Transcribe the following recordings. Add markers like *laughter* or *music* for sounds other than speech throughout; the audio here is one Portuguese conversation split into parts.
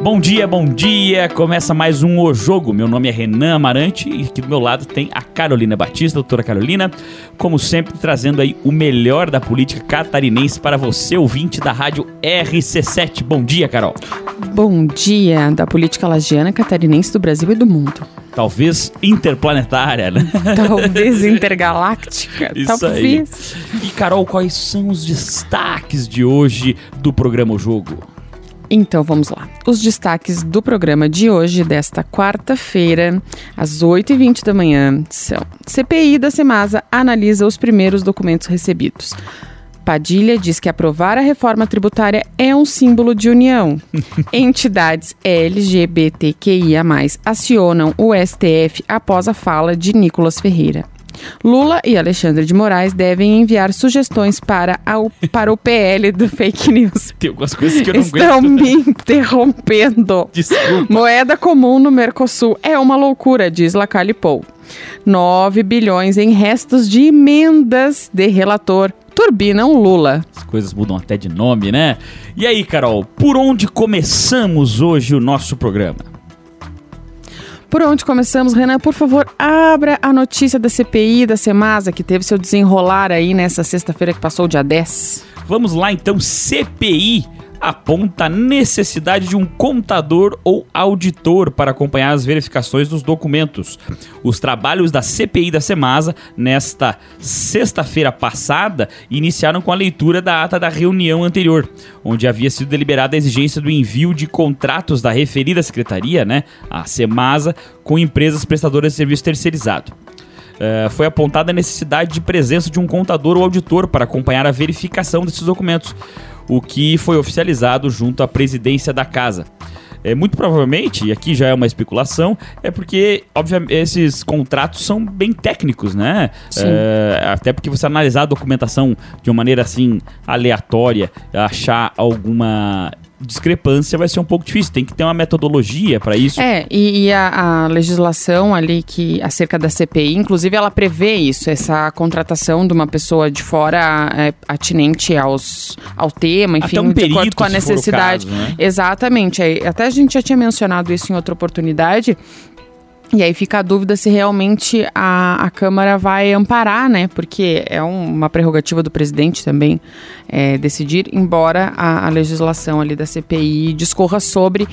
Bom dia, bom dia! Começa mais um O Jogo. Meu nome é Renan Amarante e aqui do meu lado tem a Carolina Batista, doutora Carolina, como sempre trazendo aí o melhor da política catarinense para você, ouvinte da rádio RC7. Bom dia, Carol! Bom dia da política lagiana, catarinense do Brasil e do mundo. Talvez interplanetária, né? *laughs* Talvez intergaláctica. Isso talvez. Aí. E Carol, quais são os destaques de hoje do programa O Jogo? Então vamos lá. Os destaques do programa de hoje, desta quarta-feira, às 8h20 da manhã, são: CPI da Semasa analisa os primeiros documentos recebidos. Padilha diz que aprovar a reforma tributária é um símbolo de união. *laughs* Entidades LGBTQIA, acionam o STF após a fala de Nicolas Ferreira. Lula e Alexandre de Moraes devem enviar sugestões para, ao, para o PL do fake news. *laughs* Tem algumas coisas que eu não Estão aguento. me interrompendo. Desculpa. Moeda comum no Mercosul é uma loucura, diz Lacalle Pou. 9 bilhões em restos de emendas de relator turbinam Lula. As coisas mudam até de nome, né? E aí, Carol, por onde começamos hoje o nosso programa? Por onde começamos, Renan? Por favor, abra a notícia da CPI da Semasa, que teve seu desenrolar aí nessa sexta-feira que passou, dia 10. Vamos lá então, CPI aponta a necessidade de um contador ou auditor para acompanhar as verificações dos documentos. Os trabalhos da CPI da Semasa, nesta sexta-feira passada, iniciaram com a leitura da ata da reunião anterior, onde havia sido deliberada a exigência do envio de contratos da referida secretaria, né, a Semasa, com empresas prestadoras de serviço terceirizado. Uh, foi apontada a necessidade de presença de um contador ou auditor para acompanhar a verificação desses documentos, o que foi oficializado junto à presidência da casa. É, muito provavelmente, e aqui já é uma especulação, é porque, obviamente, esses contratos são bem técnicos, né? É, até porque você analisar a documentação de uma maneira assim aleatória, achar alguma discrepância vai ser um pouco difícil. Tem que ter uma metodologia para isso. É, e, e a, a, legislação ali que acerca da CPI, inclusive, ela prevê isso, essa contratação de uma pessoa de fora é, atinente aos, ao tema, enfim, um de acordo com a necessidade. Caso, né? Exatamente. Até a gente já tinha mencionado isso em outra oportunidade. E aí fica a dúvida se realmente a, a Câmara vai amparar, né? Porque é um, uma prerrogativa do presidente também é, decidir, embora a, a legislação ali da CPI discorra sobre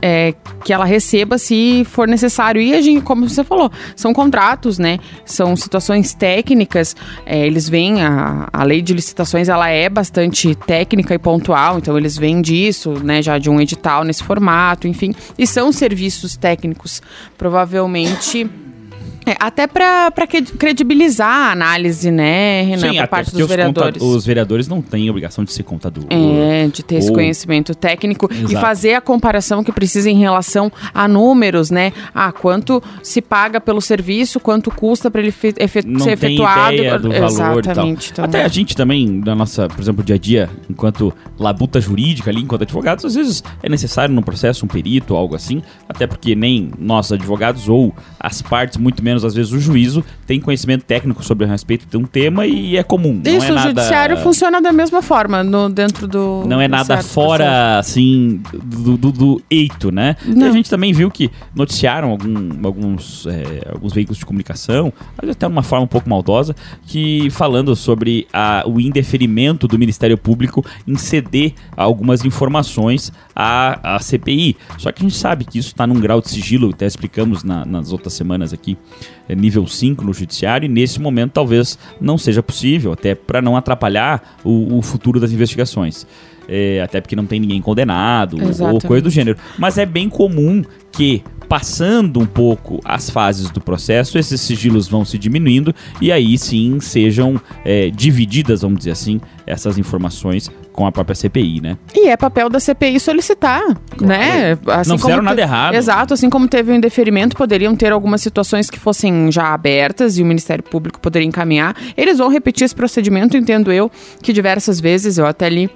é, que ela receba se for necessário. E a gente, como você falou, são contratos, né? São situações técnicas. É, eles vêm, a, a lei de licitações ela é bastante técnica e pontual, então eles vêm disso, né? Já de um edital nesse formato, enfim. E são serviços técnicos, provavelmente. É, até para credibilizar a análise, né, Renan, Sim, por parte dos os vereadores. Os vereadores não têm obrigação de ser contador. É, de ter esse conhecimento técnico Exato. e fazer a comparação que precisa em relação a números, né? Ah, quanto se paga pelo serviço, quanto custa para ele não ser efetuado. Ideia do valor Exatamente. E tal. Até a gente também, na nossa, por exemplo, dia a dia, enquanto labuta jurídica ali, enquanto advogados, às vezes é necessário no processo um perito ou algo assim, até porque nem nós advogados ou as partes, muito menos às vezes o juízo, tem conhecimento técnico sobre a respeito de um tema e é comum. Isso, não é o nada... judiciário funciona da mesma forma no, dentro do. Não é nada fora, processo. assim, do, do, do, eito, né? Não. E a gente também viu que noticiaram algum, alguns, é, alguns veículos de comunicação, mas até de uma forma um pouco maldosa, que falando sobre a, o indeferimento do Ministério Público em ceder algumas informações à, à CPI. Só que a gente sabe que isso está num grau de sigilo, até explicamos na, nas outras semanas aqui, é nível 5 no judiciário, e nesse momento talvez não seja possível, até para não atrapalhar o, o, futuro das investigações. É, até porque não tem ninguém condenado Exatamente. ou coisa do gênero. Mas é bem comum que, passando um pouco as fases do processo, esses sigilos vão se diminuindo e aí sim sejam é, divididas, vamos dizer assim, essas informações com a própria CPI, né? E é papel da CPI solicitar, claro. né? Assim não fizeram nada errado. Exato, assim como teve o um indeferimento, poderiam ter algumas situações que fossem já abertas e o Ministério Público poderia encaminhar. Eles vão repetir esse procedimento, entendo eu, que diversas vezes eu até li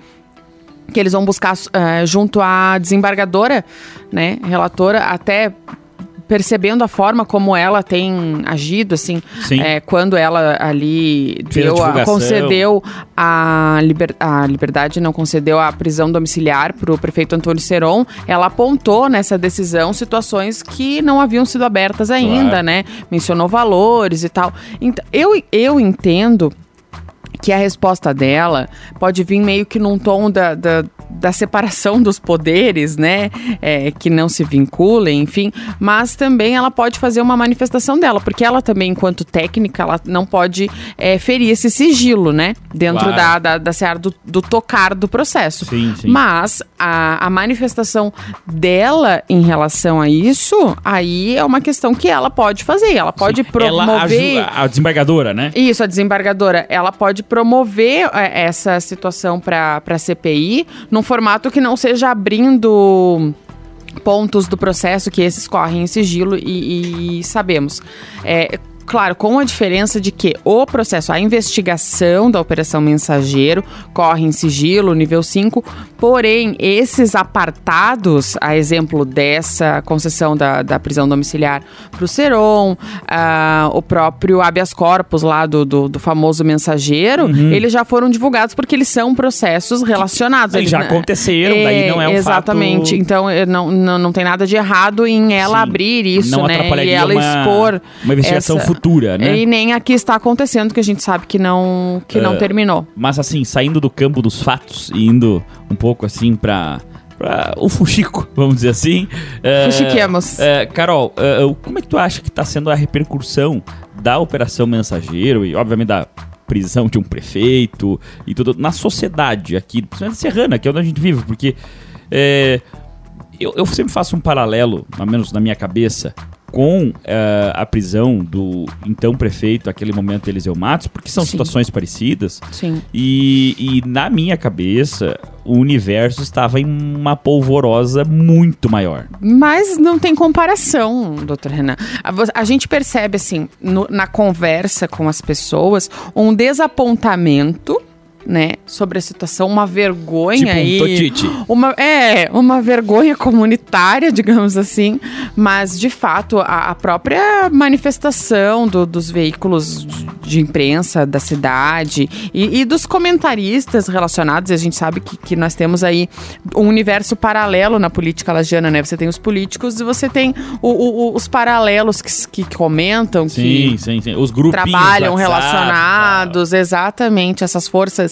que eles vão buscar uh, junto à desembargadora, né, relatora, até percebendo a forma como ela tem agido, assim, Sim. é, quando ela ali deu a, concedeu a, liber- a liberdade, não concedeu a prisão domiciliar para o prefeito Antônio Seron, ela apontou nessa decisão situações que não haviam sido abertas ainda, Claro. né? Mencionou valores e tal. Então, eu, eu entendo que a resposta dela pode vir meio que num tom da, da, da separação dos poderes, né? É, que não se vinculem, enfim. Mas também ela pode fazer uma manifestação dela, porque ela também, enquanto técnica, ela não pode é, ferir esse sigilo, né? Dentro Claro. da, da, da seara do, do tocar do processo. Sim, sim. Mas a, a manifestação dela em relação a isso, aí é uma questão que ela pode fazer. Ela pode Ela promover. aju- a desembargadora, né? Isso, a desembargadora, ela pode promover é, essa situação para a CPI num formato que não seja abrindo pontos do processo que esses correm em sigilo e, e sabemos. É, Claro, com a diferença de que o processo, a investigação da Operação Mensageiro corre em sigilo, nível 5, porém, esses apartados, a exemplo dessa concessão da, da prisão domiciliar para o Seron, ah, o próprio habeas corpus lá do, do, do famoso mensageiro, Uhum. eles já foram divulgados porque eles são processos relacionados. Eles já aconteceram, daí não é um Exatamente. fato- Então, eh, não, não, não tem nada de errado em ela Sim. abrir isso, né? E ela uma, expor uma investigação essa- futura, né? E nem aqui está acontecendo, que a gente sabe que não, que não É. terminou. Mas assim, saindo do campo dos fatos e indo um pouco assim pra, pra o fuxico, *laughs* vamos dizer assim. é, Fuxiquemos. é, Carol, é, como é que tu acha que tá sendo a repercussão da Operação Mensageiro e, obviamente, da prisão de um prefeito e tudo na sociedade aqui, principalmente serrana, que é onde a gente vive, porque é, eu, eu sempre faço um paralelo, ao menos na minha cabeça, com eh, a prisão do então prefeito, aquele momento Eliseu Matos, porque são Sim. situações parecidas. Sim. E, e na minha cabeça, o universo estava em uma polvorosa muito maior. Mas não tem comparação, doutor Renan. A, a gente percebe, assim, no- na conversa com as pessoas, um desapontamento, né, sobre a situação, uma vergonha Tipo um aí. Uma, é, uma vergonha comunitária, *laughs* digamos assim. Mas, de fato, a, a própria manifestação do- dos veículos de, de imprensa da cidade e, e dos comentaristas relacionados, a gente sabe que, que nós temos aí um universo paralelo na política lagiana, né? Você tem os políticos e você tem o- o- os paralelos que, que comentam, que Sim, sim, sim. Os grupos trabalham relacionados, exatamente, essas forças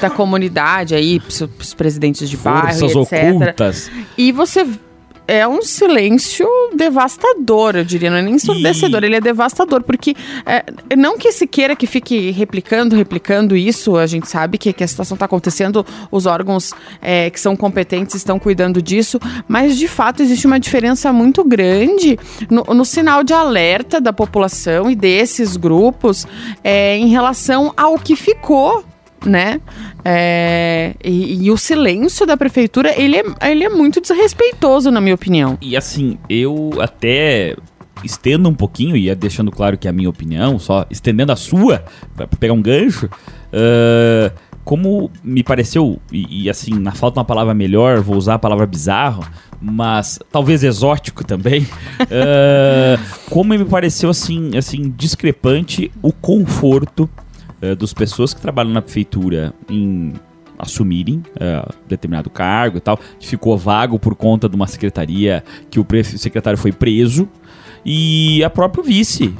da comunidade aí, os, presidentes de bairro, Forças e etc. ocultas. E você é um silêncio devastador, eu diria, não é nem ensurdecedor, ele é devastador, porque é, não que se queira que fique replicando, replicando isso, a gente sabe que, que a situação está acontecendo, os órgãos é, que são competentes estão cuidando disso, mas de fato existe uma diferença muito grande no, no sinal de alerta da população e desses grupos é, em relação ao que ficou né? É, e, e o silêncio da prefeitura, ele é, ele é muito desrespeitoso, na minha opinião. E assim, eu até estendo um pouquinho, e é deixando claro que é a minha opinião, só estendendo a sua, pra pegar um gancho. ah, como me pareceu, e, e assim, na falta de uma palavra melhor, vou usar a palavra bizarro, mas talvez exótico também. *laughs* ah, como me pareceu assim, assim discrepante o conforto ah, das pessoas que trabalham na prefeitura em assumirem ah, determinado cargo e tal, que ficou vago por conta de uma secretaria que o secretário foi preso, e a próprio vice.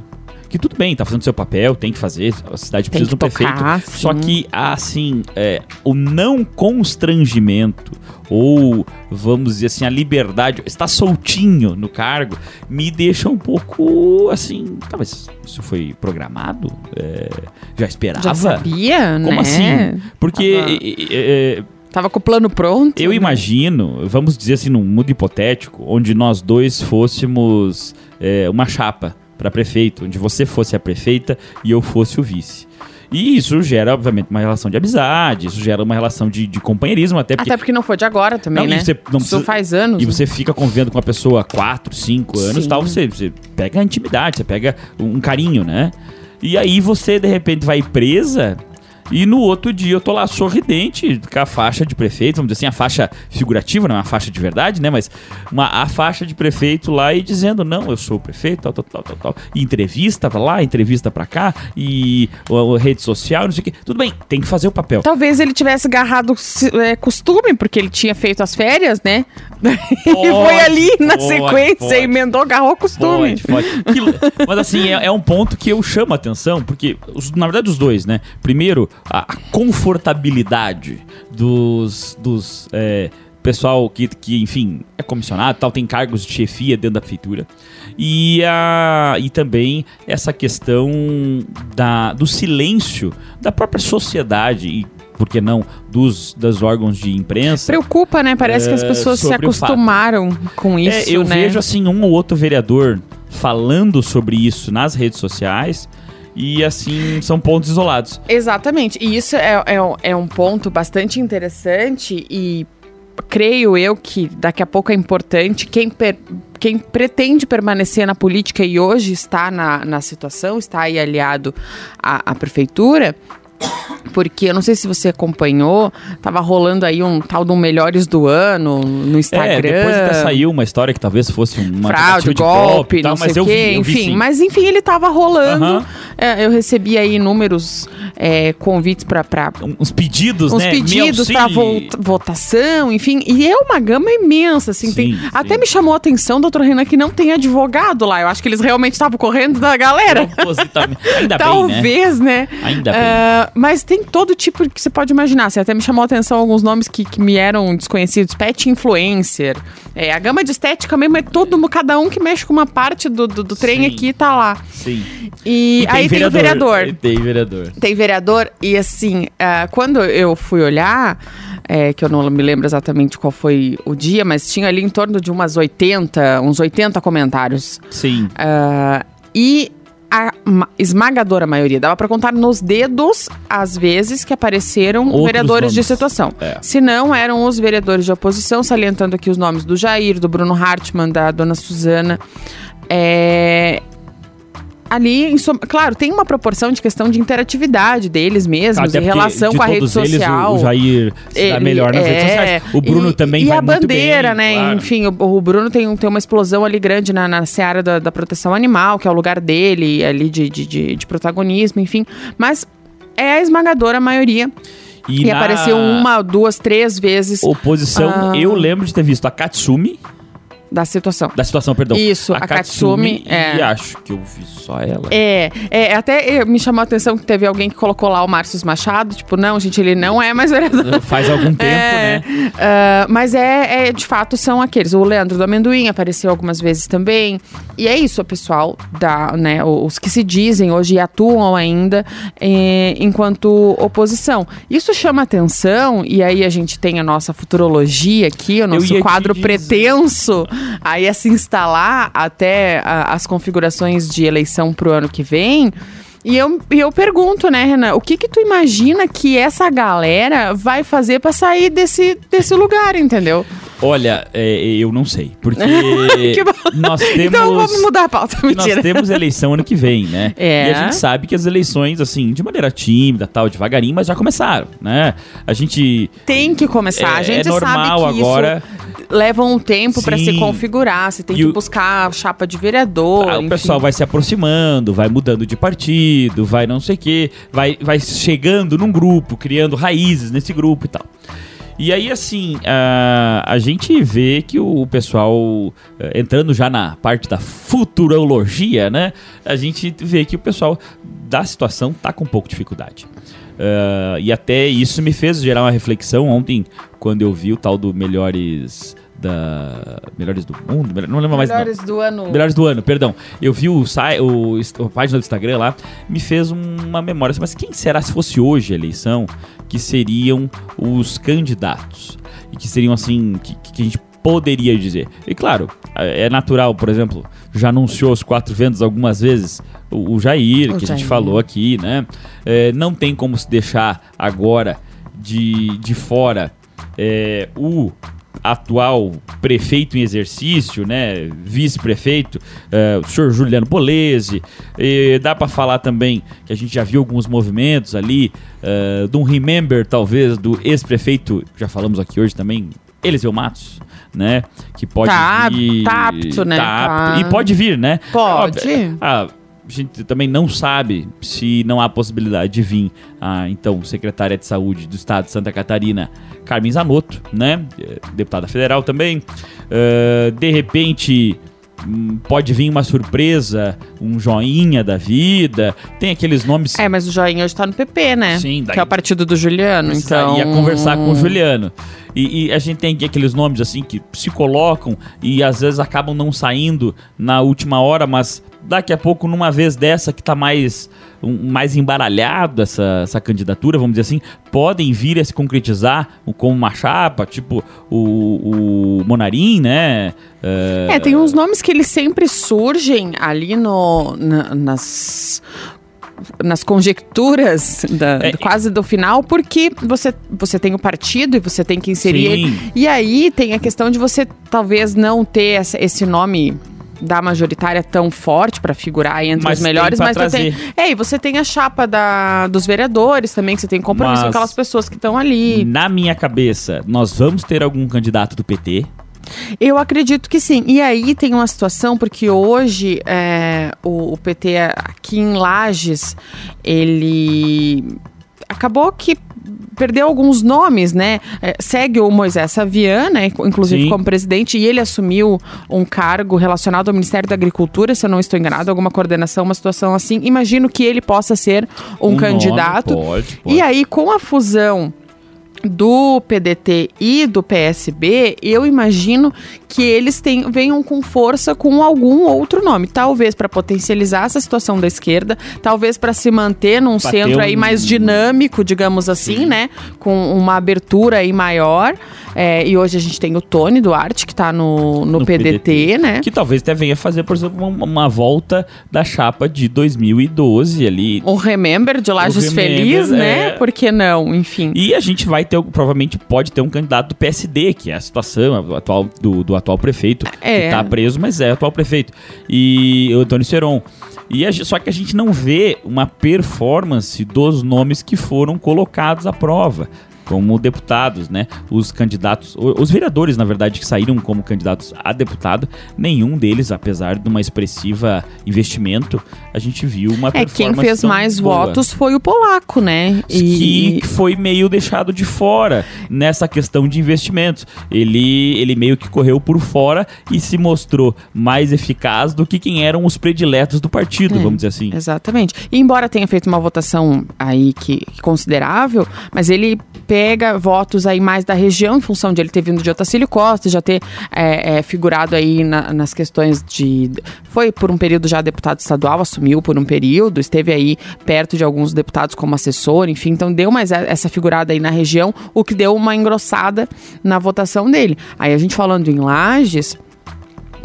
Que tudo bem, tá fazendo seu papel, tem que fazer, a cidade Tem precisa do que prefeito. tocar, Só sim. que, assim, é, o não constrangimento, ou vamos dizer assim, a liberdade, estar soltinho no cargo, me deixa um pouco assim. Tá, mas isso foi programado? É, já esperava? Já sabia, Como né? assim? Porque Tava- é, é, Tava com o plano pronto. eu né? imagino, vamos dizer assim, num mundo hipotético, onde nós dois fôssemos é, uma chapa para prefeito, onde você fosse a prefeita e eu fosse o vice. E isso gera, obviamente, uma relação de amizade, isso gera uma relação de, de companheirismo, até porque. Até porque não foi de agora também, Não, né? você não Isso precisa- faz anos. E né? você fica convivendo com a pessoa há 4, 5 anos e tal, você, você pega a intimidade, você pega um carinho, né? E aí você, de repente, vai presa E no outro dia eu tô lá sorridente, com a faixa de prefeito, vamos dizer assim, a faixa figurativa, não é uma faixa de verdade, né? Mas uma, a faixa de prefeito lá e dizendo, não, eu sou o prefeito, tal, tal, tal, tal, tal. E entrevista pra lá, entrevista pra cá, e o, rede social, não sei o quê. Tudo bem, tem que fazer o papel. Talvez ele tivesse agarrado é, costume, porque ele tinha feito as férias, né? *laughs* e foi ali na pode, sequência, pode, emendou, agarrou costume. Pode, pode. *laughs* mas assim, é, é, um ponto que eu chamo a atenção, porque, os, na verdade, os dois, né? Primeiro, a, confortabilidade dos, dos é, pessoal que, que, enfim, é comissionado tal, tem cargos de chefia dentro da prefeitura. E, a, e também essa questão da, do silêncio da própria sociedade e por que não, dos, dos órgãos de imprensa. Preocupa, né? Parece que as é, pessoas se acostumaram com é, isso. É, eu né? vejo assim um ou outro vereador falando sobre isso nas redes sociais e assim são pontos isolados. Exatamente. E isso é, é, é um ponto bastante interessante e creio eu que daqui a pouco é importante quem, per, quem pretende permanecer na política e hoje está na, na situação, está aí aliado à, à prefeitura, porque eu não sei se você acompanhou, tava rolando aí um tal do Melhores do Ano no Instagram. É, depois até saiu uma história que talvez fosse uma fraude, golpe, golpe, tal, não sei o quê, enfim. Vi, mas enfim, ele tava rolando. Uhum. É, eu recebi aí inúmeros é, convites para uns pedidos, uns né? pedidos para votação, enfim, e é uma gama imensa, assim, sim, tem, sim. até me chamou a atenção, doutor Renan, que não tem advogado lá. Eu acho que eles realmente estavam correndo da galera. Ainda Talvez, bem, né? né? Ainda bem. Mas tem todo tipo que você pode imaginar. Você até me chamou a atenção alguns nomes que, que me eram desconhecidos. Pet influencer. É, a gama de estética mesmo é todo, cada um que mexe com uma parte do, do, do trem Sim. aqui tá lá. Sim. E, e aí tem o vereador. Tem vereador. Tem vereador. E assim, uh, quando eu fui olhar, é, que eu não me lembro exatamente qual foi o dia, mas tinha ali em torno de umas 80, uns 80 comentários. Sim. Uh, e a esmagadora maioria. Dava para contar nos dedos as vezes que apareceram Outros vereadores nomes. de situação. É. Se não, eram os vereadores de oposição, salientando aqui os nomes do Jair, do Bruno Hartmann, da dona Suzana. É, ali, claro, tem uma proporção de questão de interatividade deles mesmos, Até em relação com a rede social. Eles, o, o Jair se dá melhor nas é, redes sociais. O Bruno e, também e vai a bandeira, bem, né? Claro. Enfim, o, o, Bruno tem, tem uma explosão ali grande na, na seara da, da proteção animal, que é o lugar dele, ali de, de, de, de protagonismo, enfim. Mas é a esmagadora maioria. E, e na... apareceu uma, duas, três vezes. Oposição, ah, eu lembro de ter visto a Katsumi da situação. Da situação, perdão. Isso, a, a Katsumi. Katsumi é. E acho que eu vi só ela. É, é até me chamou a atenção que teve alguém que colocou lá o Márcio Machado. Tipo, não, gente, ele não é mais *laughs* vereador. Faz algum tempo, é, né? Uh, mas é, é, de fato, são aqueles. O Leandro do Amendoim apareceu algumas vezes também. E é isso, pessoal, da, né, os que se dizem hoje e atuam ainda é, enquanto oposição. Isso chama atenção, e aí a gente tem a nossa futurologia aqui, o nosso quadro pretenso aí é se instalar até a, as configurações de eleição pro ano que vem. E eu, e eu pergunto, né, Renan, o que que tu imagina que essa galera vai fazer para sair desse, desse lugar, entendeu? Olha, é, eu não sei, porque *laughs* nós temos... Então vamos mudar a pauta, mentira. Nós temos eleição ano que vem, né? É. E a gente sabe que as eleições, assim, de maneira tímida, tal, devagarinho, mas já começaram, né? A gente... Tem que começar, é, a gente é normal sabe que agora... isso leva um tempo para se configurar, você tem e que o... buscar chapa de vereador. Ah, o pessoal vai se aproximando, vai mudando de partido, vai não sei o quê, vai, vai chegando num grupo, criando raízes nesse grupo e tal. E aí, assim, a, a gente vê que o pessoal, eh, entrando já na parte da futurologia, né? A gente vê que o pessoal da situação tá com um pouco de dificuldade. Uh, e até isso me fez gerar uma reflexão ontem, quando eu vi o tal do Melhores da Melhores do Mundo, não lembro mais Melhores não. do Ano. Melhores do Ano, perdão. Eu vi o, o, a página do Instagram lá, me fez uma memória mas quem será se fosse hoje a eleição que seriam os candidatos? E que seriam assim, que, que a gente poderia dizer. E claro, é natural, por exemplo, já anunciou os quatro ventos algumas vezes o, Jair, o que Jair. a gente falou aqui, né? É, não tem como se deixar agora de, de fora é, o atual prefeito em exercício, né, vice-prefeito, uh, o senhor Juliano Polese. E dá para falar também que a gente já viu alguns movimentos ali, uh, de um remember, talvez, do ex-prefeito, já falamos aqui hoje também, Eliseu Matos, né? Que pode tá, vir. Tá apto, né? Tá apto. Tá. E pode vir, né? Pode. Ah, a gente também não sabe se não há possibilidade de vir a então secretária de saúde do estado de Santa Catarina, Carmen Zanotto, né? Deputada federal também. Uh, de repente hum, pode vir uma surpresa, um joinha da vida. Tem aqueles nomes. É, mas o joinha hoje tá no PP, né? Sim, daí- Que é o partido do Juliano, então... Ia conversar com o Juliano. E, e a gente tem aqueles nomes assim que se colocam e às vezes acabam não saindo na última hora, mas daqui a pouco, numa vez dessa que tá mais, um- mais embaralhado essa, essa candidatura, vamos dizer assim, podem vir a se concretizar como uma chapa, tipo o, o Monarim, né? É, tem uns nomes que eles sempre surgem ali no, na- nas nas conjecturas da- É, quase do final, porque você, você tem o partido e você tem que inserir Sim. ele. E aí tem a questão de você talvez não ter essa- esse nome da majoritária tão forte para figurar entre Mas os melhores, mas você tem, é, e você tem a chapa da, dos vereadores também, que você tem compromisso com Mas- aquelas pessoas que estão ali. Na minha cabeça, nós vamos ter algum candidato do PT. Eu acredito que sim. E aí tem uma situação, porque hoje é, o, o PT aqui em Lages, ele acabou que perdeu alguns nomes, né? É, segue o Moisés Savian, né? Inclusive Sim. como presidente, e ele assumiu um cargo relacionado ao Ministério da Agricultura, se eu não estou enganado, alguma coordenação, uma situação assim. Imagino que ele possa ser um, nome, candidato. pode, pode. E aí, com a fusão do PDT e do PSB, eu imagino que eles tenham, venham com força com algum outro nome. Talvez para potencializar essa situação da esquerda, talvez para se manter num centro aí mais dinâmico, digamos assim, né? Com uma abertura aí maior. É, e hoje a gente tem o Tony Duarte, que tá no, no, No PDT, PDT, né? Que talvez até venha fazer, por exemplo, uma, uma volta da chapa de 2012 ali. O Remember de Lages Remember, Feliz, né? é. Por que não? Enfim. E a gente vai ter, provavelmente pode ter um candidato do PSD, que é a situação o atual, do, do atual prefeito, É. que tá preso, mas é o atual prefeito. E o Antônio Seron. E a só que a gente não vê uma performance dos nomes que foram colocados à prova. Como deputados, né? Os candidatos, os vereadores, na verdade, que saíram como candidatos a deputado, nenhum deles, apesar de uma expressiva investimento, a gente viu uma É, quem fez mais boa votos foi o polaco, né? que foi meio deixado de fora nessa questão de investimentos. Ele, ele meio que correu por fora e se mostrou mais eficaz do que quem eram os prediletos do partido, É. vamos dizer assim. Exatamente. E embora tenha feito uma votação aí que, que considerável, mas ele pega votos aí mais da região, em função de ele ter vindo de Otacílio Costa, já ter é, é, figurado aí na- nas questões de. Foi por um período já deputado estadual, assumiu por um período, esteve aí perto de alguns deputados como assessor, enfim, então deu mais essa figurada aí na região, o que deu uma engrossada na votação dele. Aí a gente falando em Lages.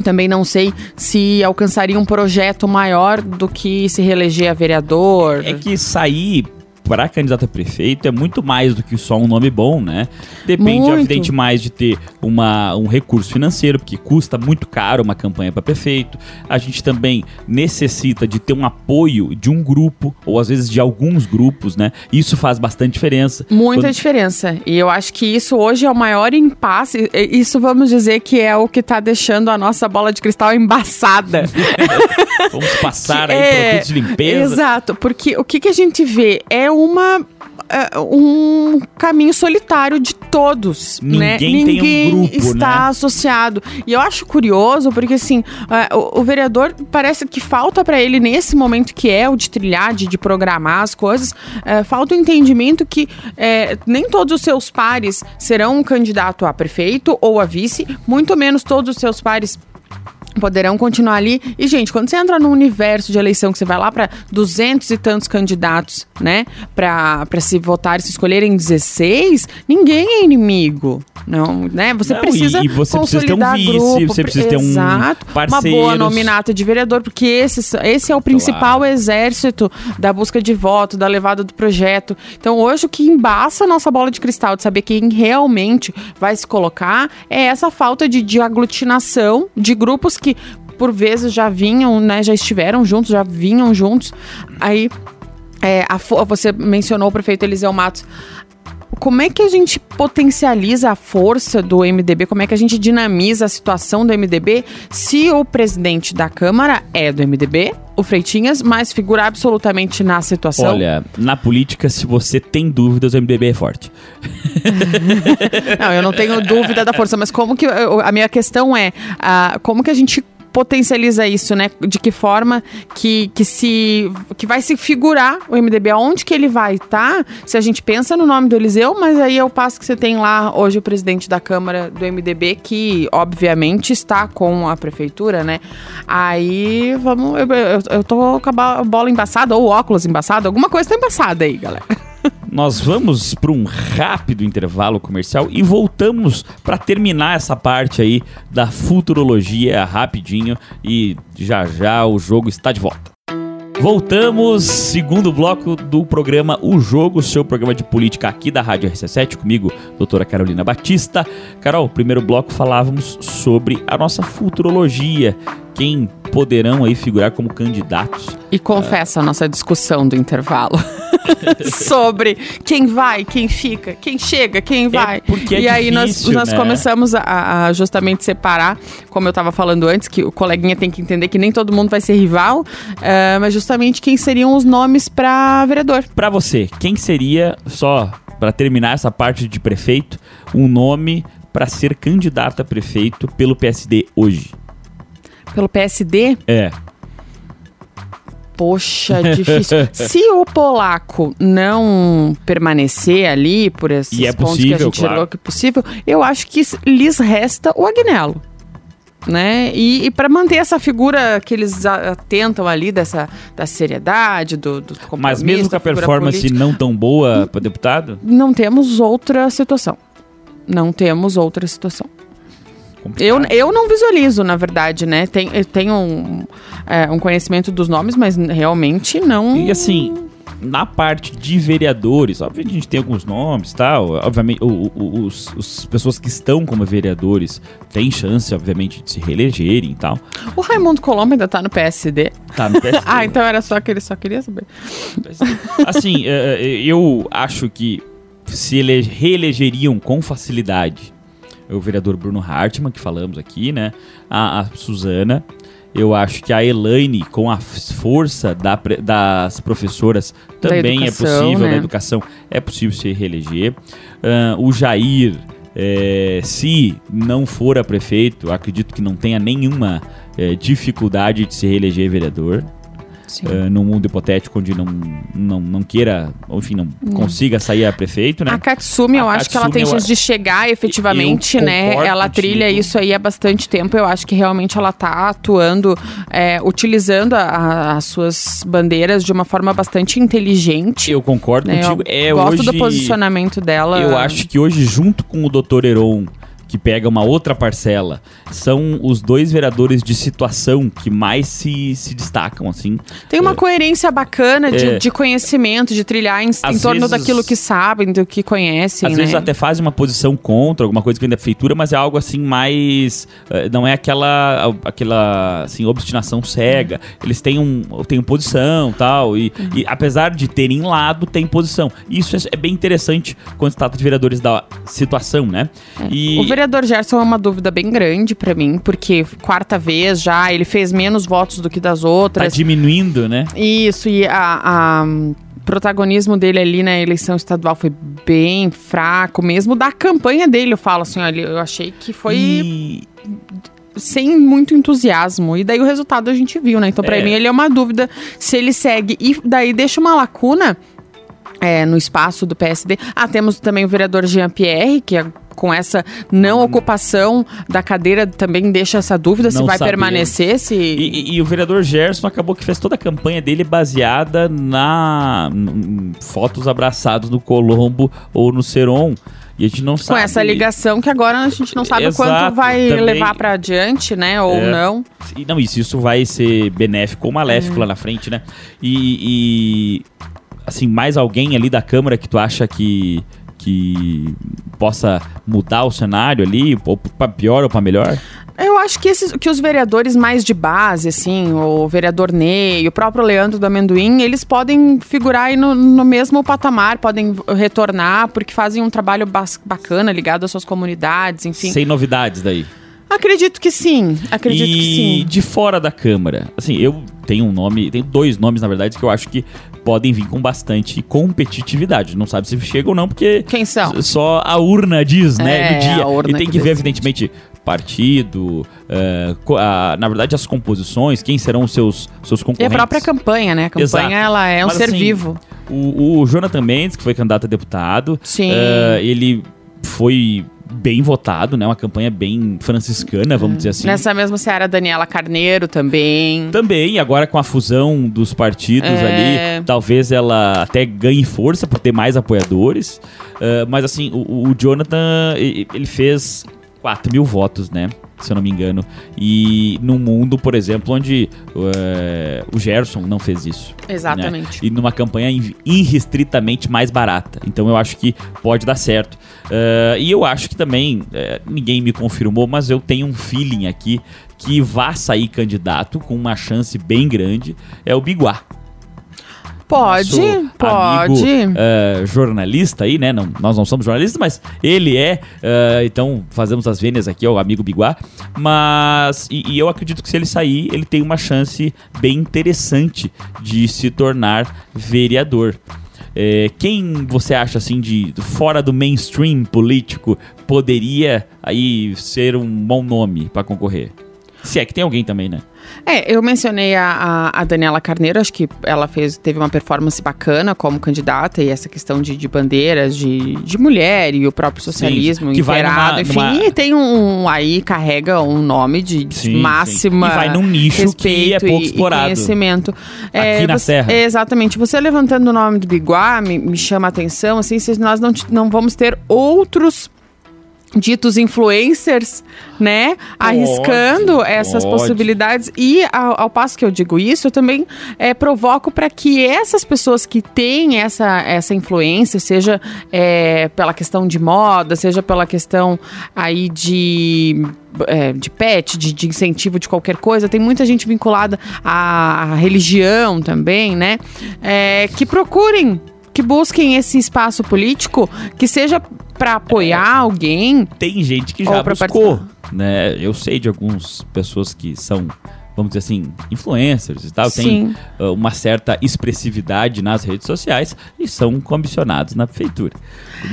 Também não sei se alcançaria um projeto maior do que se reeleger a vereador. É que sair para candidato a prefeito é muito mais do que só um nome bom, né? Depende, Muito. evidente, mais de ter uma, um recurso financeiro, porque custa muito caro uma campanha para prefeito. A gente também necessita de ter um apoio de um grupo, ou às vezes de alguns grupos, né? Isso faz bastante diferença. Muita Quando- diferença. E eu acho que isso hoje é o maior impasse. Isso vamos dizer que é o que tá deixando a nossa bola de cristal embaçada. *laughs* Vamos passar aí *laughs* É, produtos de limpeza. Exato, porque o que, que a gente vê é uma. é, um caminho solitário de todos, né? Ninguém tem um grupo, está né? associado. E eu acho curioso porque assim, é, o, o vereador parece que falta para ele nesse momento que é o de trilhar, de, de programar as coisas, é, falta o entendimento que nem todos os seus pares serão um candidato a prefeito ou a vice, muito menos todos os seus pares poderão continuar ali. E, gente, quando você entra no universo de eleição, que você vai lá para duzentos e tantos candidatos, né? Para se votar e se escolherem 16, ninguém é inimigo. Não, né? Você Não, precisa e- você precisa ter um consolidar vice, grupo, você precisa ter um Exato. Uma boa nominata de vereador, porque esse, esse é o principal exército da busca de voto, da levada do projeto. Então, hoje, o que embaça a nossa bola de cristal de saber quem realmente vai se colocar é essa falta de, de aglutinação de grupos que, por vezes, já vinham, né? Já estiveram juntos, já vinham juntos. Aí, é, a você mencionou o prefeito Eliseu Matos. Como é que a gente potencializa a força do MDB? Como é que a gente dinamiza a situação do MDB se o presidente da Câmara é do MDB, o Freitinhas, mas figura absolutamente na situação? Olha, na política, se você tem dúvidas, o MDB é forte. *laughs* Não, eu não tenho dúvida da força, mas como que. eu- A minha questão é: ah, como que a gente potencializa isso, né? De que forma que, que se que vai se figurar o MDB, aonde que ele vai estar? Se a gente pensa no nome do Eliseu, mas aí é o passo que você tem lá hoje o presidente da Câmara do MDB que obviamente está com a prefeitura, né? Aí vamos, eu, eu, eu tô com a bola embaçada ou óculos embaçado, alguma coisa tá embaçada aí, galera. *laughs* Nós vamos para um rápido intervalo comercial e voltamos para terminar essa parte aí da futurologia rapidinho e já já o jogo está de volta. Voltamos, segundo bloco do programa O Jogo, seu programa de política aqui da Rádio RC7, comigo, doutora Carolina Batista. Carol, primeiro bloco falávamos sobre a nossa futurologia, quem poderão aí figurar como candidatos E confessa a nossa discussão do intervalo *laughs* sobre quem vai, quem fica, quem chega, quem vai. porque é e aí nós, difícil, nós né? começamos a, a justamente separar, como eu estava falando antes, que o coleguinha tem que entender que nem todo mundo vai ser rival, eh, mas justamente quem seriam os nomes para vereador. Pra você, quem seria, só pra terminar essa parte de prefeito, um nome pra ser candidato a prefeito pelo PSD hoje? Pelo PSD, É, poxa, *laughs* difícil. Se o polaco não permanecer ali por esses é pontos que a possível, gente claro. gerou que é possível, eu acho que lhes resta o Agnello. Né? E, e para manter essa figura que eles atentam ali dessa da seriedade, do, do compromisso, mas mesmo com a performance política, não tão boa pra deputado, não temos outra situação. Não temos outra situação. Eu, complicado. eu não visualizo, na verdade, né? Tem, eu tenho um, é, um conhecimento dos nomes, mas realmente não. E assim, na parte de vereadores, obviamente a gente tem alguns nomes e tal. Obviamente, o- o- os, os pessoas que estão como vereadores têm chance, obviamente, de se reelegerem e tal. O Raimundo Colombo ainda tá no PSD. Tá no PSD. *laughs* Ah, então era só que ele só queria saber. Assim, é, é, eu acho que se ele reelegeriam com facilidade o vereador Bruno Hartmann, que falamos aqui, né? A, a Suzana. Eu acho que a Elaine, com a força da das professoras, também é educação, possível, né? da educação, é possível se reeleger. Ah, o Jair, é, se não for a prefeito, acredito que não tenha nenhuma é, dificuldade de se reeleger vereador. Uh, num mundo hipotético onde não, não, não queira, ou enfim, não consiga sair a prefeito, né? A Katsumi, eu A acho que ela Katsumi, tem chance de chegar efetivamente, né? Ela contigo. trilha isso aí há bastante tempo. Eu acho que realmente ela tá atuando, é, utilizando a- a- as suas bandeiras de uma forma bastante inteligente. Eu concordo né? contigo. Eu É gosto hoje, do posicionamento dela. Eu acho que hoje, junto com o Dr. Heron, que pega uma outra parcela, são os dois vereadores de situação que mais se, se destacam, assim. Tem uma coerência bacana de, É. de conhecimento, de trilhar em, em torno vezes- daquilo que sabem, do que conhecem, Às né? vezes até fazem uma posição contra alguma coisa que vem da prefeitura, mas é algo assim mais. eh, Não é aquela, aquela assim, obstinação cega. Eles têm, um, têm posição tal. E, e apesar de terem lado, tem posição. Isso é, é bem interessante quando se trata de vereadores da situação, né? E O vereador Gerson é uma dúvida bem grande pra mim, porque quarta vez já, ele fez menos votos do que das tá outras. diminuindo, né? Isso, e a, a protagonismo dele ali na eleição estadual foi bem fraco, mesmo da campanha dele, eu falo assim, olha, eu achei que foi E sem muito entusiasmo. E daí o resultado a gente viu, né? Então, pra É. mim, ele é uma dúvida se ele segue. E daí deixa uma lacuna. é, no espaço do PSD. Ah, temos também o vereador Jean Pierre, que é- com essa não ocupação da cadeira também deixa essa dúvida se Não vai sabemos. permanecer, se... E, e- e o vereador Gerson acabou que fez toda a campanha dele baseada na fotos abraçados no Colombo ou no Seron. E a gente não com sabe. essa ligação que agora a gente não sabe o Exato, quanto vai também- levar pra adiante, né? Ou É. não. E não, isso, isso vai ser benéfico ou maléfico lá na frente, né? E, e, assim, mais alguém ali da Câmara que tu acha que, que possa mudar o cenário ali, ou pra pior ou pra melhor? Eu acho que, esses, que os vereadores mais de base, assim, o vereador Ney, o próprio Leandro do Amendoim, eles podem figurar aí no, no mesmo patamar, podem retornar, porque fazem um trabalho bacana ligado às suas comunidades, enfim. Sem novidades daí. Acredito que sim, acredito e que sim. de fora da Câmara, assim, eu tenho um nome, tenho dois nomes, na verdade, que eu acho que podem vir com bastante competitividade. Não sabe se chega ou não, porque Quem são? só a urna diz, né, É, no dia. a urna e tem que que ver, decide. evidentemente, partido, co- a- na verdade, as composições, quem serão os seus, seus E concorrentes. a própria campanha, né? A campanha, Exato. ela é um Mas, ser assim, vivo. O, o Jonathan Mendes, que foi candidato a deputado, Sim. eh, ele foi bem votado, né? Uma campanha bem franciscana, vamos dizer assim. Nessa mesma seara, Daniela Carneiro também. Também, agora com a fusão dos partidos É. ali, talvez ela até ganhe força por ter mais apoiadores. Ah, mas assim, o, o Jonathan, ele fez 4 mil votos, né? Se eu não me engano. E num mundo, por exemplo, onde eh, o Gerson não fez isso. Exatamente. né? E numa campanha irrestritamente mais barata. Então eu acho que pode dar certo. Ah, e eu acho que também, eh, ninguém me confirmou, mas eu tenho um feeling aqui que vá sair candidato com uma chance bem grande. É o Biguá. Pode, Nosso pode. amigo, eh, jornalista aí, né? Não, nós não somos jornalistas, mas ele é. eh, então fazemos as vênias aqui ao amigo Biguá. Mas. E, e eu acredito que se ele sair, ele tem uma chance bem interessante de se tornar vereador. Eh, quem você acha assim de fora do mainstream político poderia aí ser um bom nome para concorrer? Se é que tem alguém também, né? É, eu mencionei a, a, Daniela Carneiro, acho que ela fez, teve uma performance bacana como candidata e essa questão de, de bandeiras, de, de mulher e o próprio socialismo que vai numa- enfim, numa- e tem um, aí, carrega um nome de, Sim, máxima sim. E vai num nicho que é respeito pouco e- e explorado. conhecimento. É, Aqui na você- Serra. Exatamente, você levantando o nome do Biguá me, me chama a atenção, assim, se nós não, não vamos ter outros ditos influencers, né, arriscando essas pode. possibilidades e ao, ao passo que eu digo isso, eu também é, provoco para que essas pessoas que têm essa, essa influência, seja é, pela questão de moda, seja pela questão aí de é, de pet, de, de incentivo de qualquer coisa, tem muita gente vinculada à, à religião também, né? É, que procurem, que busquem esse espaço político que seja para apoiar alguém. tem gente que já buscou, né? Eu sei de algumas pessoas que são, vamos dizer assim, influencers e tal, tem Sim. uh, uma certa expressividade nas redes sociais e são comissionados na prefeitura.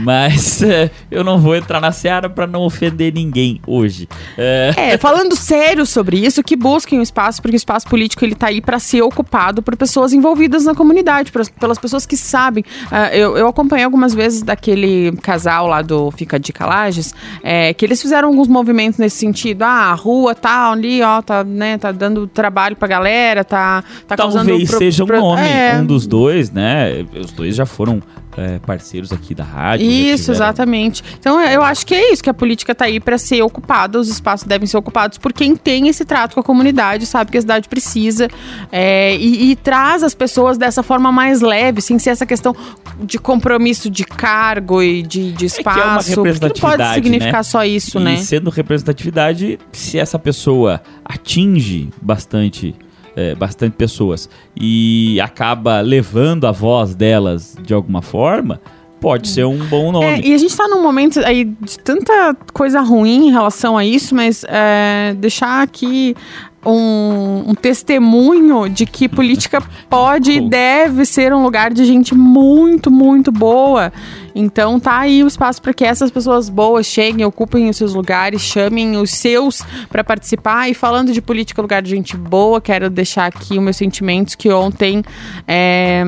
Mas *laughs* eh, eu não vou entrar na seara para não ofender ninguém hoje. Eh, É, falando sério sobre isso, que busquem o espaço, porque o espaço político ele tá aí para ser ocupado por pessoas envolvidas na comunidade, por- pelas pessoas que sabem. Ah, eu, eu acompanhei algumas vezes daquele casal lá do Fica de Calages, é, que eles fizeram alguns movimentos nesse sentido. Ah, a rua tá ali, ó, tá, né, tá dando trabalho pra galera, tá, tá causando... Talvez seja um pro- nome, é. um dos dois, né? Os dois já foram eh, parceiros aqui da rádio. já Isso, tiveram- exatamente. Então eu acho que é isso, que a política tá aí para ser ocupada, os espaços devem ser ocupados por quem tem esse trato com a comunidade, sabe que a cidade precisa é, e, e traz as pessoas dessa forma mais leve, sem ser essa questão de compromisso de cargo e de, de que é uma espaço. porque não pode representatividade, significar né? só isso, e né? sendo representatividade, se essa pessoa atinge bastante, é, bastante pessoas e acaba levando a voz delas de alguma forma, pode ser um bom É, nome. e a gente tá num momento aí de tanta coisa ruim em relação a isso, mas é, deixar aqui um, um testemunho de que política pode e deve ser um lugar de gente muito, muito boa. Então tá aí o espaço para que essas pessoas boas cheguem, ocupem os seus lugares, chamem os seus para participar. E falando de política, lugar de gente boa, quero deixar aqui os meus sentimentos que ontem. é,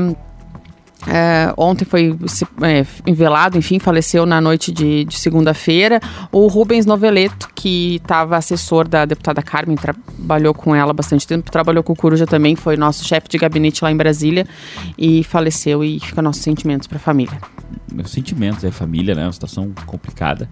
É, ontem foi é, envelado, enfim, faleceu na noite de, de segunda-feira. O Rubens Noveleto, que estava assessor da deputada Carmen, trabalhou com ela bastante tempo, trabalhou com o Coruja também, foi nosso chefe de gabinete lá em Brasília e faleceu. E fica nossos sentimentos para a família. Meus sentimentos, é família, né? Uma situação complicada.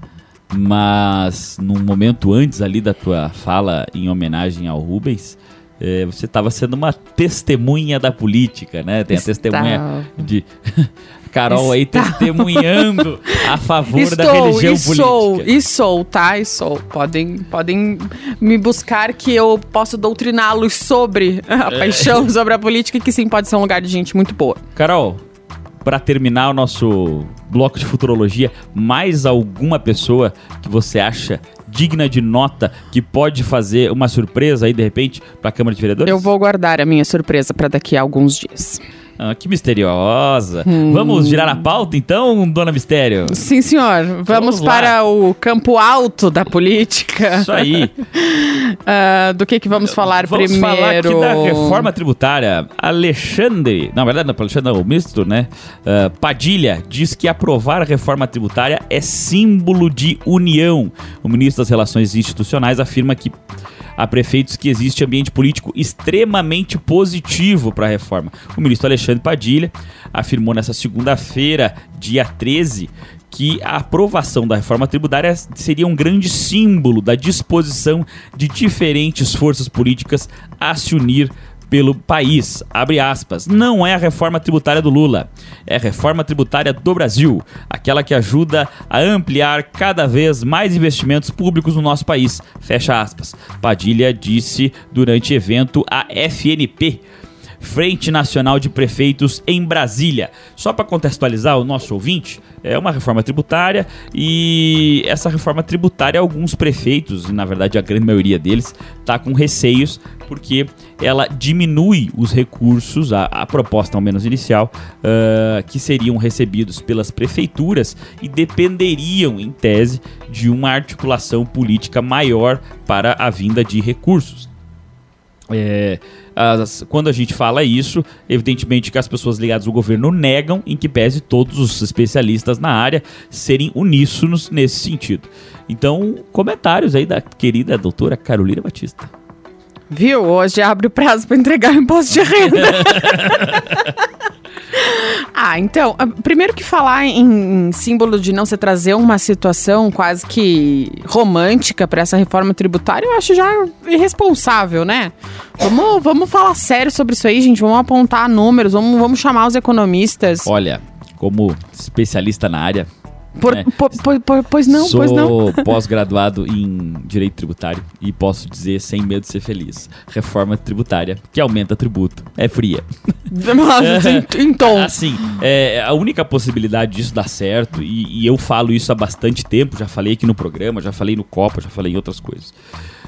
Mas num momento antes ali da tua fala em homenagem ao Rubens, é, você estava sendo uma testemunha da política, né? Tem a testemunha de *laughs* Carol aí testemunhando a favor Estou, da religião e política. Sou, e sou, tá? E sou. Podem, podem me buscar que eu posso doutriná-los sobre a é. paixão, sobre a política, que sim pode ser um lugar de gente muito boa. Carol, para terminar o nosso bloco de futurologia, mais alguma pessoa que você acha digna de nota que pode fazer uma surpresa aí de repente para a Câmara de Vereadores? Eu vou guardar a minha surpresa para daqui a alguns dias. Ah, que misteriosa. Hum. Vamos girar a pauta então, dona Mistério? Sim, senhor. Vamos, Vamos para o campo alto da política. Isso aí. uh, *laughs* do que que vamos falar vamos primeiro? Vamos falar aqui da reforma tributária. Alexandre, na verdade não, Alexandre não, o ministro, né? Uh, Padilha diz que aprovar a reforma tributária é símbolo de união. O ministro das Relações Institucionais afirma que a prefeitos que existe ambiente político extremamente positivo para a reforma. O ministro Alexandre Padilha afirmou nessa segunda-feira, dia 13, que a aprovação da reforma tributária seria um grande símbolo da disposição de diferentes forças políticas a se unir pelo país. Abre aspas. Não é a reforma tributária do Lula, é a reforma tributária do Brasil, aquela que ajuda a ampliar cada vez mais investimentos públicos no nosso país. Fecha aspas. Padilha disse durante evento à FNP. Frente Nacional de Prefeitos em Brasília. Só para contextualizar o nosso ouvinte, é uma reforma tributária e essa reforma tributária, alguns prefeitos, na verdade a grande maioria deles, está com receios porque ela diminui os recursos, a, a proposta ao menos inicial, uh, que seriam recebidos pelas prefeituras e dependeriam, em tese, de uma articulação política maior para a vinda de recursos. É, as, quando a gente fala isso, evidentemente que as pessoas ligadas ao governo negam, em que pese todos os especialistas na área serem uníssonos nesse sentido. Então, comentários aí da querida doutora Carolina Batista. Viu? Hoje abre o prazo para entregar o imposto de renda. *laughs* ah, então, ah, primeiro que falar em, em símbolo de não se trazer uma situação quase que romântica para essa reforma tributária, eu acho já irresponsável, né? Vamos, vamos falar sério sobre isso aí, gente. Vamos apontar números, vamos, vamos chamar os economistas. Olha, como especialista na área, por, é. por, pois não, Sou pois não. pós-graduado em Direito Tributário e posso dizer sem medo de ser feliz. Reforma tributária que aumenta tributo. É fria. *laughs* tom. Assim, é, a única possibilidade disso dar certo, e, e, eu falo isso há bastante tempo, já falei aqui no programa, já falei no Copa, já falei em outras coisas.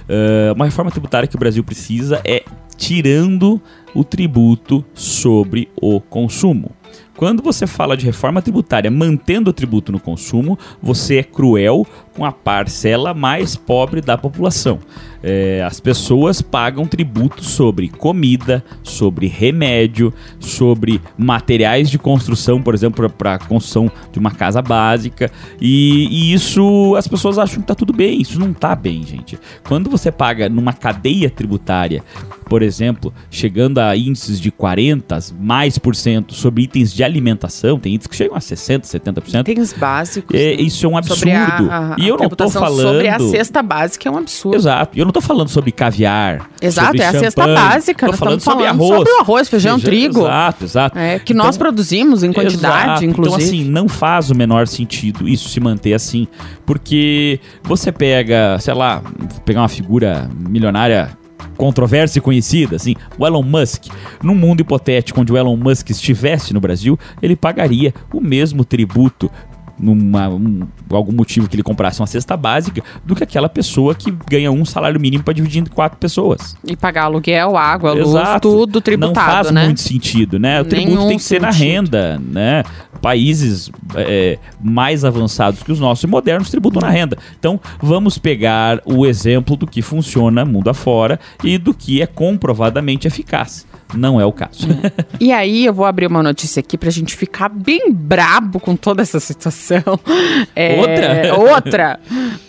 Uh, uma reforma tributária que o Brasil precisa é tirando o tributo sobre o consumo. Quando você fala de reforma tributária mantendo o tributo no consumo, você é cruel com a parcela mais pobre da população. É, as pessoas pagam tributo sobre comida, sobre remédio, sobre materiais de construção, por exemplo, para a construção de uma casa básica. E, e, isso as pessoas acham que está tudo bem. Isso não está bem, gente. Quando você paga numa cadeia tributária, por exemplo, chegando a índices de 40 mais por cento sobre itens de alimentação, tem itens que chegam a 60, 70%. Itens básicos. É, né? isso é um absurdo. A, a, e eu não estou falando sobre a cesta básica é um absurdo. Exato. E eu não estou falando sobre caviar. Exato, sobre é champanhe. a cesta básica. Tô falando sobre arroz. Sobre o arroz, feijão, Feijão, trigo. Exato, exato. É, que então, nós produzimos em quantidade, exato. inclusive. Então, assim, não faz o menor sentido isso se manter assim. Porque você pega, sei lá, pegar uma figura milionária controversa e conhecida, assim, o Elon Musk. Num mundo hipotético onde o Elon Musk estivesse no Brasil, ele pagaria o mesmo tributo numa, um, algum motivo que ele comprasse uma cesta básica, do que aquela pessoa que ganha um salário mínimo para dividir entre quatro pessoas. E pagar aluguel, água, luz, tudo tributado, Não faz né? muito sentido, né? O tributo Nenhum tem que ser sentido. na renda, né? Países é, mais avançados que os nossos e modernos tributam na renda. Então, vamos pegar o exemplo do que funciona mundo afora e do que é comprovadamente eficaz não é o caso. E aí eu vou abrir uma notícia aqui pra gente ficar bem brabo com toda essa situação. *laughs* É, Outra? Outra.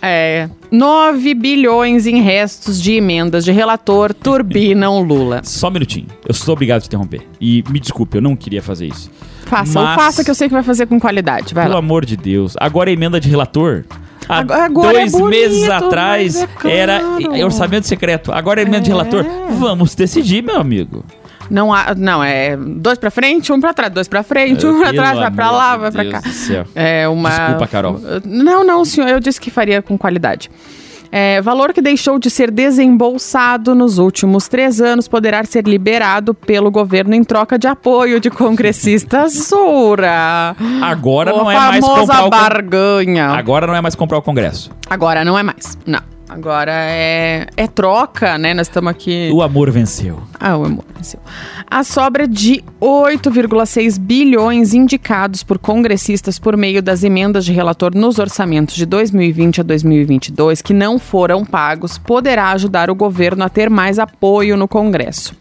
É, 9 bilhões em restos de emendas de relator turbinam Lula. Só um minutinho. Eu sou obrigado a te interromper. E me desculpe, eu não queria fazer isso. Faça, Mas- faça que eu sei que vai fazer com qualidade. Vai Pelo lá. amor de Deus. Agora a emenda de relator. Há Agora- é dois bonito, meses atrás mas é claro. era é orçamento secreto. Agora é emenda de relator. Vamos decidir, meu amigo. Não, há, não, é dois pra frente, um pra trás, dois pra frente, um pra trás, vai pra lá, vai pra cá. É uma. Desculpa, Carol. Não, não, senhor, eu disse que faria com qualidade. É, valor que deixou de ser desembolsado nos últimos três anos poderá ser liberado pelo governo em troca de apoio de congressistas. *laughs* Sura! Agora A não é mais comprar o barganha. Agora não é mais comprar o Congresso. Agora não é mais. Não. Agora é, é troca, né? Nós estamos aqui. O amor venceu. Ah, o amor venceu. A sobra de 8,6 bilhões indicados por congressistas por meio das emendas de relator nos orçamentos de 2020 a 2022 que não foram pagos poderá ajudar o governo a ter mais apoio no Congresso.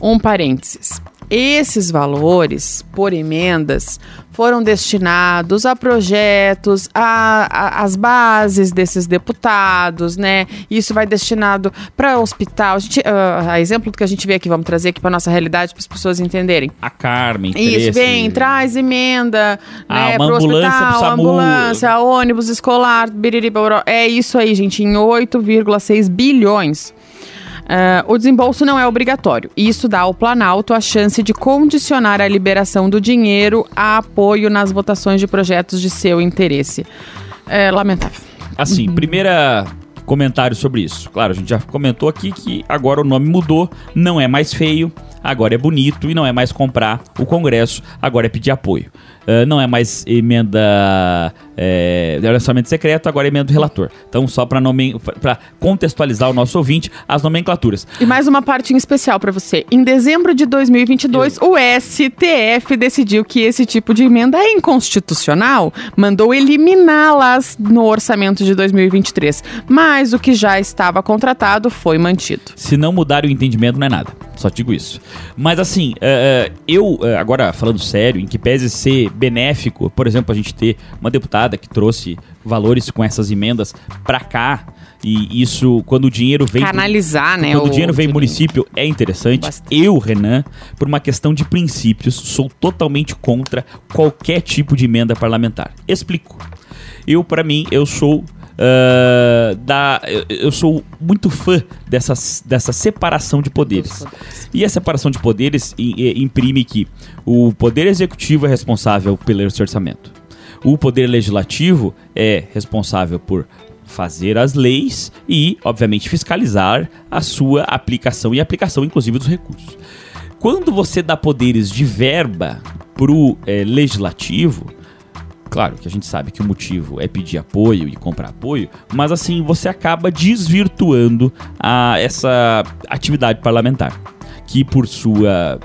Um parênteses. Esses valores, por emendas, foram destinados a projetos, a, a- as bases desses deputados, né? Isso vai destinado para hospital. A, gente, ah, a exemplo do que a gente vê aqui, vamos trazer aqui para nossa realidade para as pessoas entenderem. A Carmen. Isso, vem, traz emenda, Ah, né, ambulância pro hospital, ambulância, ônibus escolar, biriri. É isso aí, gente, em 8,6 bilhões. Ah, o desembolso não é obrigatório. Isso dá ao Planalto a chance de condicionar a liberação do dinheiro a apoio nas votações de projetos de seu interesse. É lamentável. Assim, primeira comentário sobre isso. Claro, a gente já comentou aqui que agora o nome mudou, não é mais feio, agora é bonito e não é mais comprar o Congresso, agora é pedir apoio. Ah, não é mais emenda é, de orçamento secreto, agora é emenda do relator. Então, só para contextualizar o nosso ouvinte, as nomenclaturas. E mais uma parte em especial para você. Em dezembro de 2022, o STF decidiu que esse tipo de emenda é inconstitucional, mandou eliminá-las no orçamento de 2023. Mas o que já estava contratado foi mantido. Se não mudar o entendimento, não é nada. Só digo isso. Mas assim, eh, eu, eh, agora falando sério, em que pese ser benéfico, por exemplo, a gente ter uma deputada que trouxe valores com essas emendas pra cá, e isso, quando o dinheiro vem. pro- Canalizar, né? Quando o dinheiro vem município é interessante. Bastante. Eu, Renan, por uma questão de princípios, sou totalmente contra qualquer tipo de emenda parlamentar. Explico. Eu, pra mim, eu sou ah, da, eu, sou muito fã dessa, dessa separação de poderes. E a separação de poderes imprime que o poder executivo é responsável pelo orçamento. O poder legislativo é responsável por fazer as leis e, obviamente, fiscalizar a sua aplicação e aplicação, inclusive, dos recursos. Quando você dá poderes de verba pro eh, legislativo, claro que a gente sabe que o motivo é pedir apoio e comprar apoio, mas assim você acaba desvirtuando a, essa atividade parlamentar, que por sua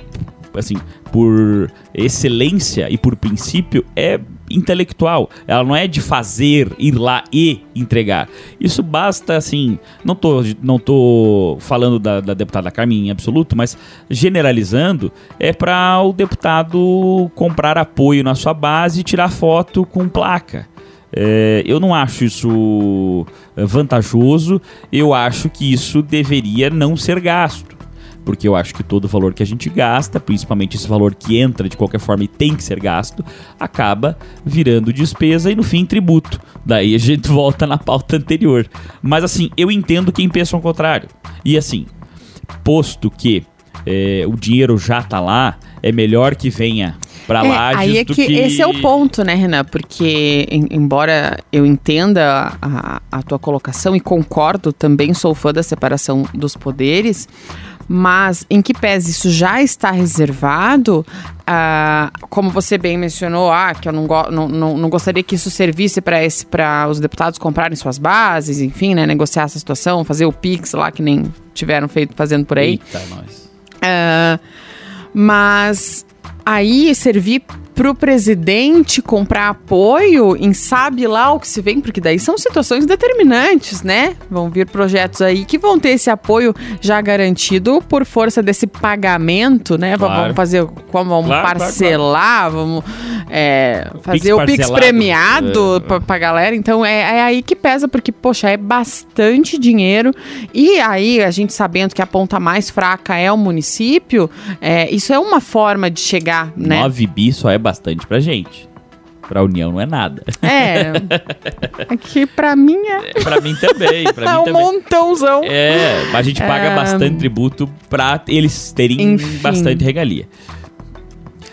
assim, por excelência e por princípio é intelectual. Ela não é de fazer, ir lá e entregar. Isso basta, assim, não tô, não tô falando da, da deputada Carmen em absoluto, mas generalizando, é para o deputado comprar apoio na sua base e tirar foto com placa. É, eu não acho isso é, vantajoso, eu acho que isso deveria não ser gasto. Porque eu acho que todo o valor que a gente gasta, principalmente esse valor que entra de qualquer forma e tem que ser gasto, acaba virando despesa e no fim tributo. Daí a gente *laughs* volta na pauta anterior. Mas assim, eu entendo quem pensa o contrário. E assim, posto que é, o dinheiro já tá lá, é melhor que venha pra É, lá aí é que, esse é o ponto, né, Renan? Porque, em- embora eu entenda a, a tua colocação e concordo, também sou fã da separação dos poderes, mas em que pese isso já está reservado, ah, como você bem mencionou, ah, que eu não, não, não, não gostaria que isso servisse para os deputados comprarem suas bases, enfim, né, negociar essa situação, fazer o Pix lá, que nem tiveram feito fazendo por aí. Eita, nós. Ah, mas aí servir pro presidente comprar apoio em sabe lá o que se vem, porque daí são situações determinantes, né? Vão vir projetos aí que vão ter esse apoio já garantido por força desse pagamento, né? Claro. Vamos fazer como vamos Claro, claro, parcelar, vamos é, fazer Pix o Pix parcelado. premiado É. pra, pra galera. Então é, é aí que pesa, porque, poxa, é bastante dinheiro. E aí, a gente sabendo que a ponta mais fraca é o município, é, isso é uma forma de chegar, né? 9 bi só é bastante pra gente. Pra União não é nada. É. *laughs* Aqui pra mim é, pra mim também, pra *laughs* é mim um também. montãozão. É, a gente paga É. bastante tributo pra eles terem Enfim. bastante regalia.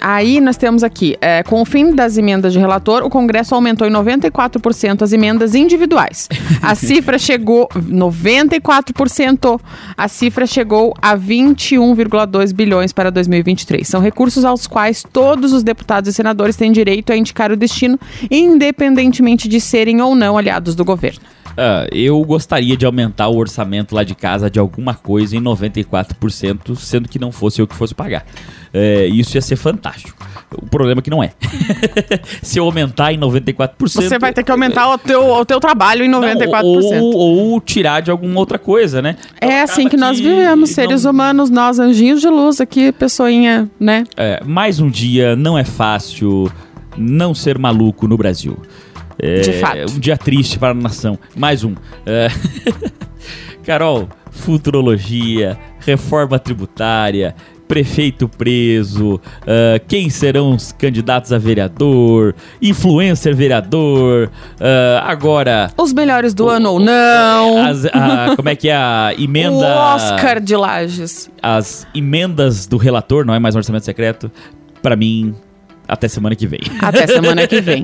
Aí nós temos aqui, é, com o fim das emendas de relator, o Congresso aumentou em 94% as emendas individuais. A *laughs* cifra chegou 94%. A cifra chegou a 21,2 bilhões para 2023. São recursos aos quais todos os deputados e senadores têm direito a indicar o destino, independentemente de serem ou não aliados do governo. Ah, eu gostaria de aumentar o orçamento lá de casa de alguma coisa em 94%, sendo que não fosse eu que fosse pagar. É, isso ia ser fantástico. O problema é que não é. *laughs* Se eu aumentar em 94%. Você vai ter que aumentar o teu, o teu trabalho em Não, 94%. ou, ou tirar de alguma outra coisa, né? Então É assim acaba que nós vivemos, seres não- humanos, nós anjinhos de luz aqui, pessoinha, né? É, mais um dia, não é fácil não ser maluco no Brasil. É, De fato. Um dia triste para a nação. Mais um. É. *laughs* Carol, futurologia, reforma tributária, prefeito preso, ah, quem serão os candidatos a vereador, influencer vereador, ah, agora. Os melhores do ano ou não. as- a- como é que é a emenda? O Oscar de Lages. As emendas do relator, não é mais um orçamento secreto. Pra mim, até semana que vem. Até semana que *laughs* vem.